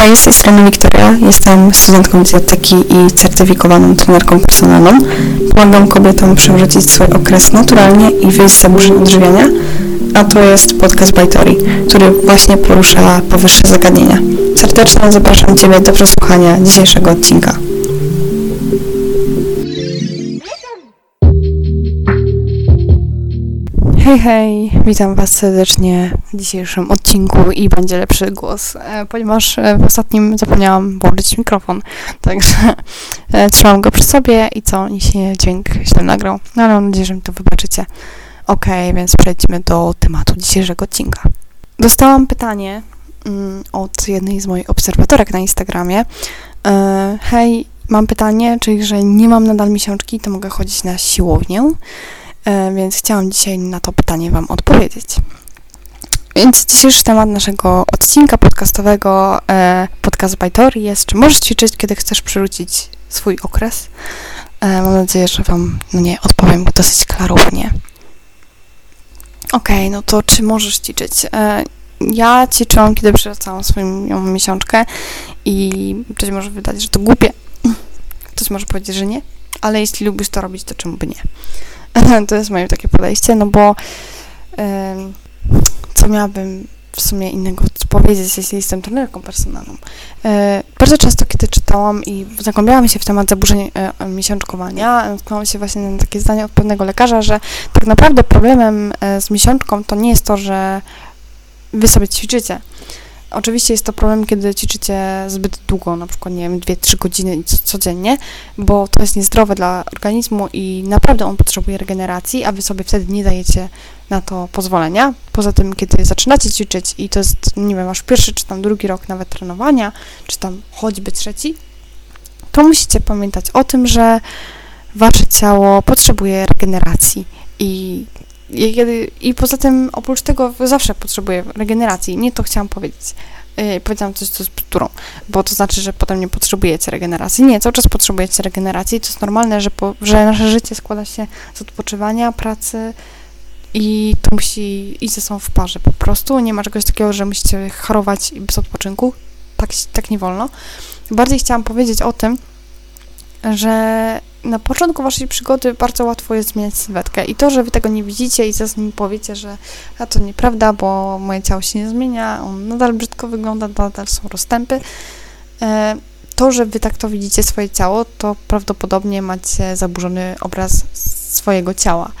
Hej, z tej Wiktoria. Jestem studentką dietetyki i certyfikowaną trenerką personalną. Pomagam kobietom przywrócić swój okres naturalnie i wyjść z zaburzeń odżywiania. A to jest podcast Bajtori, który właśnie porusza powyższe zagadnienia. Serdecznie zapraszam Ciebie do przesłuchania dzisiejszego odcinka. Hej, hej, witam Was serdecznie w dzisiejszym odcinku i będzie lepszy głos, e, ponieważ e, w ostatnim zapomniałam włączyć mikrofon, także e, trzymam go przy sobie i co, się dźwięk źle nagrał, no ale mam nadzieję, że mi to wybaczycie. Ok, więc przejdźmy do tematu dzisiejszego odcinka. Dostałam pytanie mm, od jednej z moich obserwatorek na Instagramie. E, hej, mam pytanie, czy jeżeli nie mam nadal miesiączki, to mogę chodzić na siłownię? E, więc chciałam dzisiaj na to pytanie Wam odpowiedzieć. Więc dzisiejszy temat naszego odcinka podcastowego e, Podcast by Tori jest, czy możesz ćwiczyć, kiedy chcesz przywrócić swój okres? E, mam nadzieję, że Wam no nie odpowiem dosyć klarownie. Okej, okay, no to czy możesz ćwiczyć? E, ja ćwiczyłam, kiedy przywracałam swoją miesiączkę i być może wydać, że to głupie. Ktoś może powiedzieć, że nie, ale jeśli lubisz to robić, to czemu by nie? to jest moje takie podejście, no bo co miałabym w sumie innego powiedzieć, jeśli jestem trenerką personalną. E, bardzo często, kiedy czytałam i zagłębiałam się w temat zaburzeń e, miesiączkowania, natknęłam się właśnie na takie zdanie od pewnego lekarza, że tak naprawdę problemem e, z miesiączką to nie jest to, że wy sobie ćwiczycie, Oczywiście jest to problem, kiedy ćwiczycie zbyt długo, na przykład, nie wiem, 2-3 godziny codziennie, bo to jest niezdrowe dla organizmu i naprawdę on potrzebuje regeneracji, a wy sobie wtedy nie dajecie na to pozwolenia. Poza tym, kiedy zaczynacie ćwiczyć i to jest, nie wiem, wasz pierwszy czy tam drugi rok nawet trenowania, czy tam choćby trzeci, to musicie pamiętać o tym, że wasze ciało potrzebuje regeneracji i i, poza tym, oprócz tego, zawsze potrzebuję regeneracji. Nie to chciałam powiedzieć. Yy, powiedziałam coś, co z bzdurą, bo to znaczy, że potem nie potrzebujecie regeneracji. Nie, cały czas potrzebujecie regeneracji. To jest normalne, że, po, że nasze życie składa się z odpoczywania, pracy i to musi iść ze sobą w parze po prostu. Nie ma czegoś takiego, że musicie chorować bez odpoczynku. Tak, tak nie wolno. Bardziej chciałam powiedzieć o tym, że na początku waszej przygody bardzo łatwo jest zmieniać sylwetkę i to, że wy tego nie widzicie i zaraz mi powiecie, że a to nieprawda, bo moje ciało się nie zmienia, on nadal brzydko wygląda, nadal są rozstępy. E, to, że wy tak to widzicie swoje ciało, to prawdopodobnie macie zaburzony obraz swojego ciała.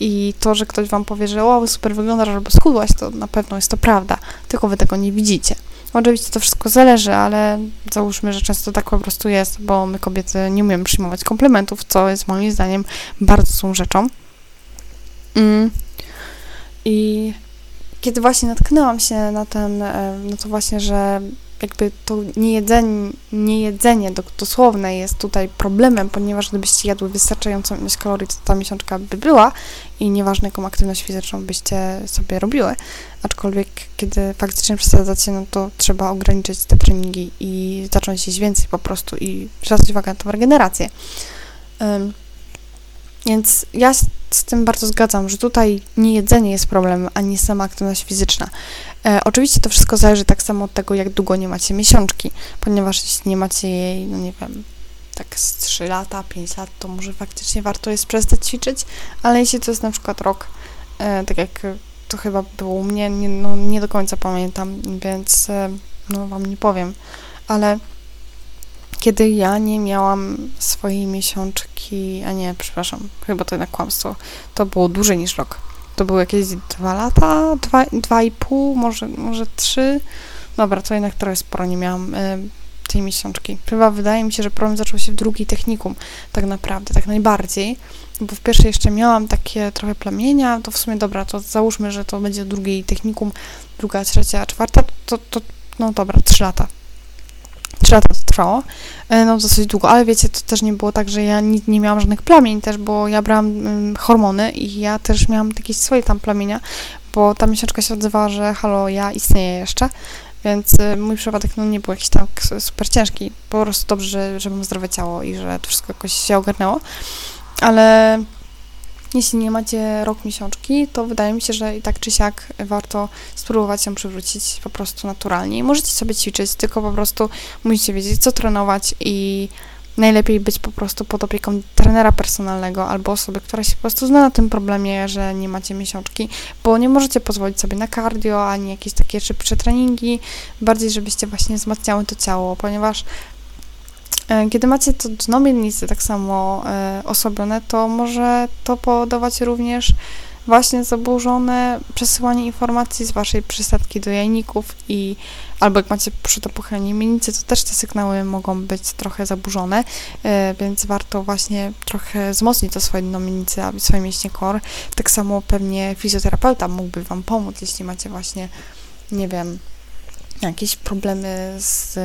I to, że ktoś wam powie, że o, super wyglądasz albo schudłaś, to na pewno jest to prawda, tylko wy tego nie widzicie. Oczywiście to wszystko zależy, ale załóżmy, że często tak po prostu jest, bo my kobiety nie umiemy przyjmować komplementów, co jest moim zdaniem bardzo złą rzeczą. Mm. I kiedy właśnie natknęłam się na ten, no to właśnie, że jakby to niejedzenie, niejedzenie dosłowne jest tutaj problemem, ponieważ gdybyście jadły wystarczającą ilość kalorii, to ta miesiączka by była i nieważne jaką aktywność fizyczną byście sobie robiły, aczkolwiek kiedy faktycznie przesadzacie, no to trzeba ograniczyć te treningi i zacząć jeść więcej po prostu i zwracać uwagę na tą regenerację. Um, więc ja z tym bardzo zgadzam, że tutaj nie jedzenie jest problemem, a nie sama aktywność fizyczna. E, oczywiście to wszystko zależy tak samo od tego, jak długo nie macie miesiączki, ponieważ jeśli nie macie jej, no nie wiem, tak z 3 lata, 5 lat, to może faktycznie warto jest przestać ćwiczyć, ale jeśli to jest na przykład rok, e, tak jak to chyba było u mnie, nie, no, nie do końca pamiętam, więc e, no wam nie powiem, ale kiedy ja nie miałam swojej miesiączki, a nie, przepraszam, chyba to jednak kłamstwo, to było dłużej niż rok. To były jakieś dwa lata, dwa, dwa i pół, może, może trzy. Dobra, to jednak trochę sporo nie miałam y, tej miesiączki. Chyba wydaje mi się, że problem zaczął się w drugiej technikum, tak naprawdę, tak najbardziej, bo w pierwszej jeszcze miałam takie trochę plamienia, to w sumie dobra, to załóżmy, że to będzie drugiej technikum, druga, trzecia, czwarta, to, to no dobra, trzy lata, 3 lata to trwało, e, no dosyć długo, ale wiecie, to też nie było tak, że ja nie, nie miałam żadnych plamień też, bo ja brałam um, hormony i ja też miałam jakieś swoje tam plamienia, bo ta miesiączka się odzywała, że halo, ja istnieję jeszcze, więc y, mój przypadek no, nie był jakiś tak super ciężki, po prostu dobrze, że, że mam zdrowe ciało i że to wszystko jakoś się ogarnęło, ale jeśli nie macie rok miesiączki, to wydaje mi się, że i tak czy siak warto spróbować ją przywrócić po prostu naturalnie. Możecie sobie ćwiczyć, tylko po prostu musicie wiedzieć, co trenować i najlepiej być po prostu pod opieką trenera personalnego albo osoby, która się po prostu zna na tym problemie, że nie macie miesiączki, bo nie możecie pozwolić sobie na cardio, ani jakieś takie szybsze treningi, bardziej żebyście właśnie wzmacniały to ciało, ponieważ kiedy macie to dno miednicy tak samo e, osobione, to może to powodować również właśnie zaburzone przesyłanie informacji z waszej przysadki do jajników i albo jak macie przytopuchanie mienicy, to też te sygnały mogą być trochę zaburzone, e, więc warto właśnie trochę wzmocnić to swoje dno mienicy, swoje mięśnie core. Tak samo pewnie fizjoterapeuta mógłby wam pomóc, jeśli macie właśnie, nie wiem, jakieś problemy z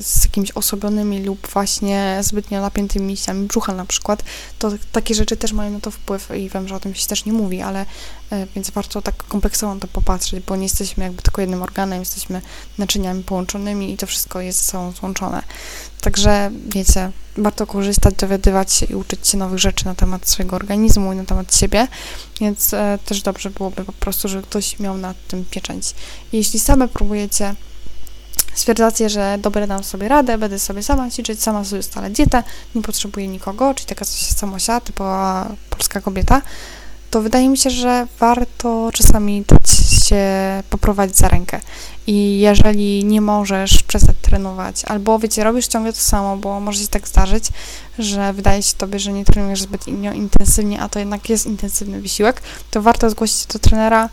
z jakimiś osobionymi lub właśnie zbytnio napiętymi mięśniami brzucha na przykład, to takie rzeczy też mają na to wpływ i wiem, że o tym się też nie mówi, ale e, więc warto tak kompleksowo na to popatrzeć, bo nie jesteśmy jakby tylko jednym organem, jesteśmy naczyniami połączonymi i to wszystko jest ze sobą złączone. Także wiecie, warto korzystać, dowiadywać się i uczyć się nowych rzeczy na temat swojego organizmu i na temat siebie, więc e, też dobrze byłoby po prostu, żeby ktoś miał nad tym pieczęć. jeśli same próbujecie stwierdzacie, że dobre dam sobie radę, będę sobie sama ćwiczyć, sama sobie ustalę dietę, nie potrzebuję nikogo, czyli taka coś samosia, typowa polska kobieta, to wydaje mi się, że warto czasami dać się poprowadzić za rękę. I jeżeli nie możesz przestać trenować, albo wiecie, robisz ciągle to samo, bo może się tak zdarzyć, że wydaje się tobie, że nie trenujesz zbyt intensywnie, a to jednak jest intensywny wysiłek, to warto zgłosić się do trenera,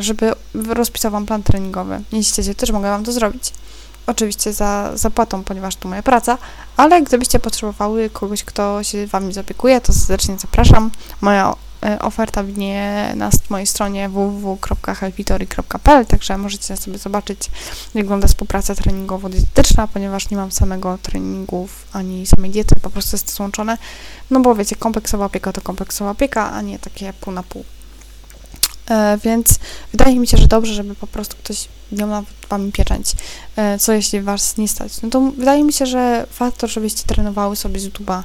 żeby rozpisał Wam plan treningowy. Jeśli chcecie, też mogę Wam to zrobić. Oczywiście za zapłatą, ponieważ to moja praca, ale gdybyście potrzebowały kogoś, kto się Wami zaopiekuje, to serdecznie zapraszam. Moja e, oferta widnieje na mojej stronie www.helpitory.pl, także możecie sobie zobaczyć, jak wygląda współpraca treningowo-dietetyczna, ponieważ nie mam samego treningów ani samej diety, po prostu jest to złączone. No bo wiecie, kompleksowa opieka to kompleksowa opieka, a nie takie pół na pół. E, więc wydaje mi się, że dobrze, żeby po prostu ktoś miał na wami pieczęć. E, co jeśli was nie stać? No to wydaje mi się, że warto, żebyście trenowały sobie z YouTube'a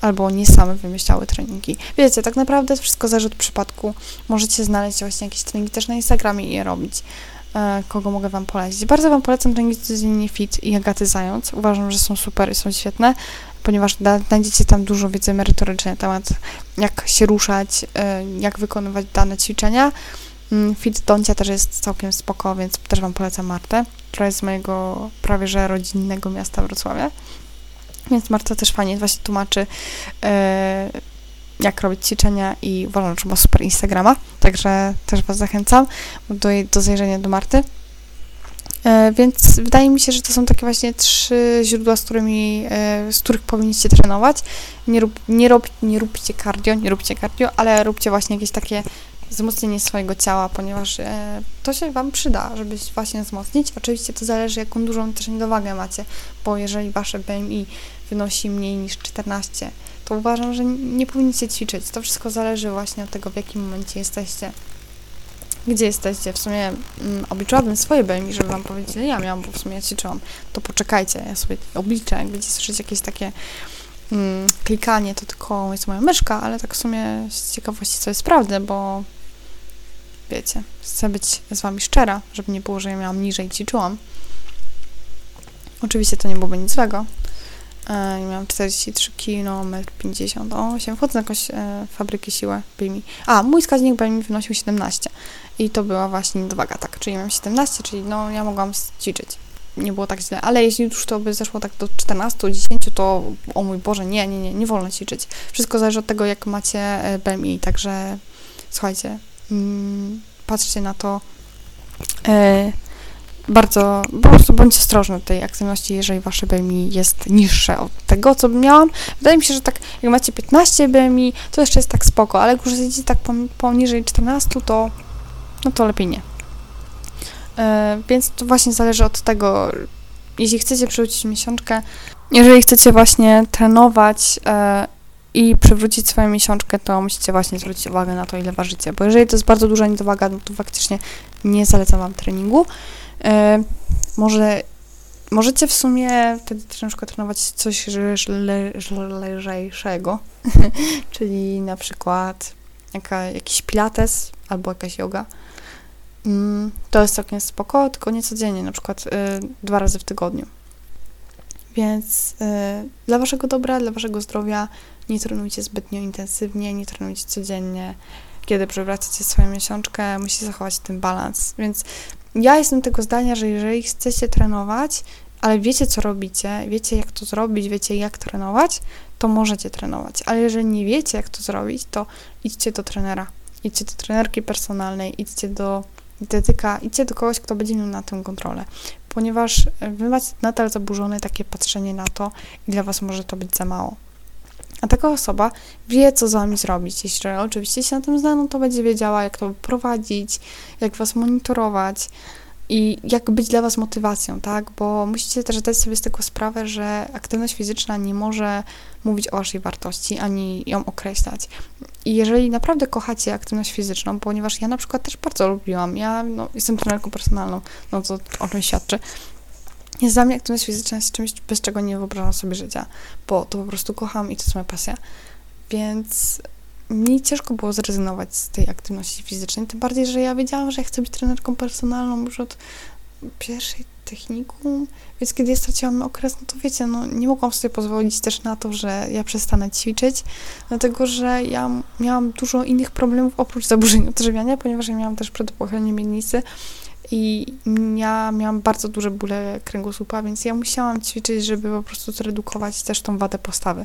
albo nie same wymyślały treningi. Wiecie, tak naprawdę wszystko zależy od przypadku. Możecie znaleźć właśnie jakieś treningi też na Instagramie i je robić. E, kogo mogę Wam polecić? Bardzo Wam polecam treningi codziennie fit i Agaty Zając. Uważam, że są super i są świetne ponieważ znajdziecie tam dużo wiedzy merytorycznej na temat, jak się ruszać, e, jak wykonywać dane ćwiczenia. Mm, Fit Doncia też jest całkiem spoko, więc też Wam polecam Martę, która jest z mojego prawie że rodzinnego miasta Wrocławia. Więc Marta też fajnie właśnie tłumaczy, e, jak robić ćwiczenia i uważam, że ma super Instagrama, także też Was zachęcam do, do zajrzenia do Marty. E, więc wydaje mi się, że to są takie właśnie trzy źródła, z którymi, e, z których powinniście trenować. Nie, rób, nie, rob, nie róbcie cardio, nie róbcie cardio, ale róbcie właśnie jakieś takie wzmocnienie swojego ciała, ponieważ e, to się Wam przyda, żeby właśnie wzmocnić. Oczywiście to zależy, jaką dużą też niedowagę macie, bo jeżeli Wasze BMI wynosi mniej niż 14, to uważam, że nie powinniście ćwiczyć. To wszystko zależy właśnie od tego, w jakim momencie jesteście gdzie jesteście? W sumie mm, obliczyłabym swoje BMI, żeby wam powiedzieć, ile ja miałam, bo w sumie ja ćwiczyłam. To poczekajcie, ja sobie obliczę, jak będziecie słyszeć jakieś takie mm, klikanie, to tylko jest moja myszka, ale tak w sumie z ciekawości sobie sprawdzę, bo wiecie, chcę być z wami szczera, żeby nie było, że ja miałam niżej ćwiczyłam. Oczywiście to nie byłoby nic złego, E, miałam 43 km, 58. Wchodzę na jakąś e, fabrykę siłę BMI. A, mój wskaźnik BMI wynosił 17. I to była właśnie niedowaga, tak. Czyli miałam 17, czyli no ja mogłam ćwiczyć. Nie było tak źle, ale jeśli już to by zeszło tak do 14, 10, to o mój Boże, nie, nie, nie, nie wolno ćwiczyć. Wszystko zależy od tego, jak macie e, BMI, także słuchajcie, mm, patrzcie na to. E, bardzo, po prostu bądźcie ostrożni tej aktywności, jeżeli wasze BMI jest niższe od tego, co miałam. Wydaje mi się, że tak, jak macie 15 BMI, to jeszcze jest tak spoko, ale jak już jesteście tak poniżej 14, to no to lepiej nie. E, więc to właśnie zależy od tego, jeśli chcecie przywrócić miesiączkę, jeżeli chcecie właśnie trenować e, i przywrócić swoją miesiączkę, to musicie właśnie zwrócić uwagę na to, ile ważycie, bo jeżeli to jest bardzo duża niedowaga, no to faktycznie nie zalecam Wam treningu. E, może możecie w sumie wtedy przykład trenować coś lżejszego, czyli na przykład jaka, jakiś pilates albo jakaś yoga. Mm, to jest całkiem spoko, tylko nie codziennie, na przykład y, dwa razy w tygodniu. Więc y, dla waszego dobra, dla waszego zdrowia nie trenujcie zbytnio intensywnie, nie trenujcie codziennie. Kiedy przewracacie swoją miesiączkę, musicie zachować ten balans. Więc ja jestem tego zdania, że jeżeli chcecie trenować, ale wiecie, co robicie, wiecie, jak to zrobić, wiecie, jak trenować, to możecie trenować. Ale jeżeli nie wiecie, jak to zrobić, to idźcie do trenera, idźcie do trenerki personalnej, idźcie do dietetyka, idźcie do kogoś, kto będzie miał na tym kontrolę. Ponieważ wy macie nadal zaburzone takie patrzenie na to i dla was może to być za mało. A taka osoba wie, co z wami zrobić. Jeśli oczywiście się na tym zna, no to będzie wiedziała, jak to prowadzić, jak was monitorować i jak być dla was motywacją, tak? Bo musicie też zdać sobie z tego sprawę, że aktywność fizyczna nie może mówić o waszej wartości, ani ją określać. I jeżeli naprawdę kochacie aktywność fizyczną, ponieważ ja na przykład też bardzo lubiłam, ja no, jestem trenerką personalną, no to o tym świadczy, jest dla mnie aktywność fizyczna jest czymś, bez czego nie wyobrażam sobie życia, bo to po prostu kocham i to jest moja pasja. Więc mi ciężko było zrezygnować z tej aktywności fizycznej, tym bardziej, że ja wiedziałam, że ja chcę być trenerką personalną już od pierwszej technikum, więc kiedy ja straciłam okres, no to wiecie, no nie mogłam sobie pozwolić też na to, że ja przestanę ćwiczyć, dlatego, że ja miałam dużo innych problemów oprócz zaburzeń odżywiania, ponieważ ja miałam też przedopochlenie miednicy, i ja miałam bardzo duże bóle kręgosłupa, więc ja musiałam ćwiczyć, żeby po prostu zredukować też tą wadę postawy.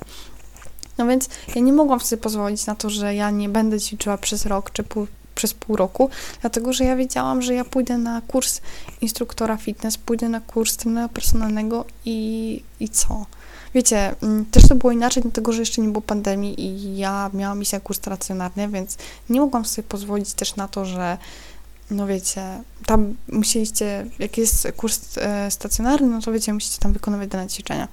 No więc ja nie mogłam sobie pozwolić na to, że ja nie będę ćwiczyła przez rok czy pół, przez pół roku, dlatego że ja wiedziałam, że ja pójdę na kurs instruktora fitness, pójdę na kurs trenera personalnego i, i co? Wiecie, mm, też to było inaczej, dlatego że jeszcze nie było pandemii i ja miałam na kurs stacjonarny, więc nie mogłam sobie pozwolić też na to, że no wiecie, tam musieliście, jak jest kurs e, stacjonarny, no to wiecie, musicie tam wykonywać dane ćwiczenia.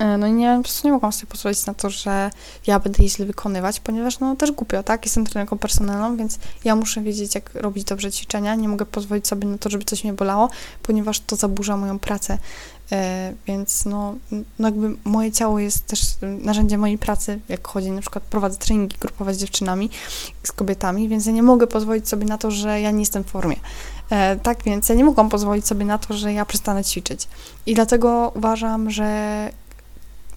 E, no i nie, po prostu nie mogłam sobie pozwolić na to, że ja będę je źle wykonywać, ponieważ no też głupio, tak? Jestem trenerką personalną, więc ja muszę wiedzieć, jak robić dobrze ćwiczenia. Nie mogę pozwolić sobie na to, żeby coś mnie bolało, ponieważ to zaburza moją pracę. E, więc no, no jakby moje ciało jest też narzędziem mojej pracy, jak chodzi, na przykład prowadzę treningi grupowe z dziewczynami, z kobietami, więc ja nie mogę pozwolić sobie na to, że ja nie jestem w formie. E, tak więc ja nie mogłam pozwolić sobie na to, że ja przestanę ćwiczyć. I dlatego uważam, że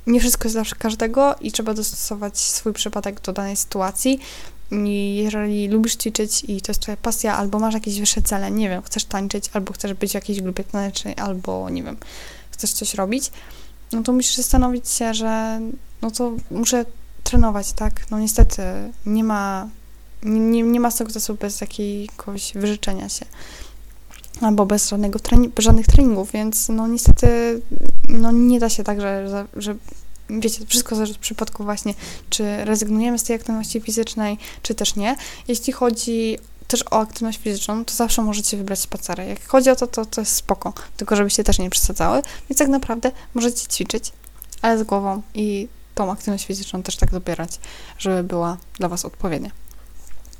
nie wszystko jest zawsze każdego i trzeba dostosować swój przypadek do danej sytuacji. I jeżeli lubisz ćwiczyć i to jest twoja pasja, albo masz jakieś wyższe cele, nie wiem, chcesz tańczyć, albo chcesz być w jakiejś grupie tanecznej, albo nie wiem, chcesz coś robić, no to musisz zastanowić się, że no to muszę trenować, tak? No niestety nie ma, nie, nie ma sukcesu bez jakiegoś wyżyczenia się albo bez żadnego trening, żadnych treningów, więc no niestety no nie da się tak, że, że wiecie, wszystko zależy od przypadku właśnie, czy rezygnujemy z tej aktywności fizycznej, czy też nie. Jeśli chodzi też o aktywność fizyczną, to zawsze możecie wybrać spacery. Jak chodzi o to, to, to jest spoko, tylko żebyście też nie przesadzały, więc tak naprawdę możecie ćwiczyć, ale z głową i tą aktywność fizyczną też tak dobierać, żeby była dla Was odpowiednia.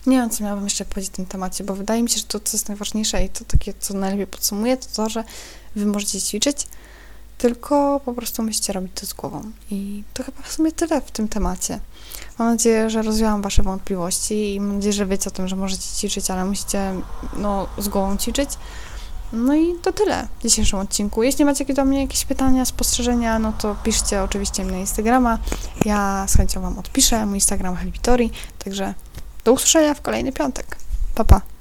Nie wiem, co miałabym jeszcze powiedzieć w tym temacie, bo wydaje mi się, że to, co jest najważniejsze i to takie, co najlepiej podsumuje, to to, że Wy możecie ćwiczyć, tylko po prostu musicie robić to z głową. I to chyba w sumie tyle w tym temacie. Mam nadzieję, że rozwiałam Wasze wątpliwości i mam nadzieję, że wiecie o tym, że możecie ćwiczyć, ale musicie no, z głową ćwiczyć. No i to tyle w dzisiejszym odcinku. Jeśli macie do mnie jakieś pytania, spostrzeżenia, no to piszcie oczywiście na Instagrama. Ja z chęcią Wam odpiszę, mój Instagram Helvitori. Także do usłyszenia w kolejny piątek. Pa, pa.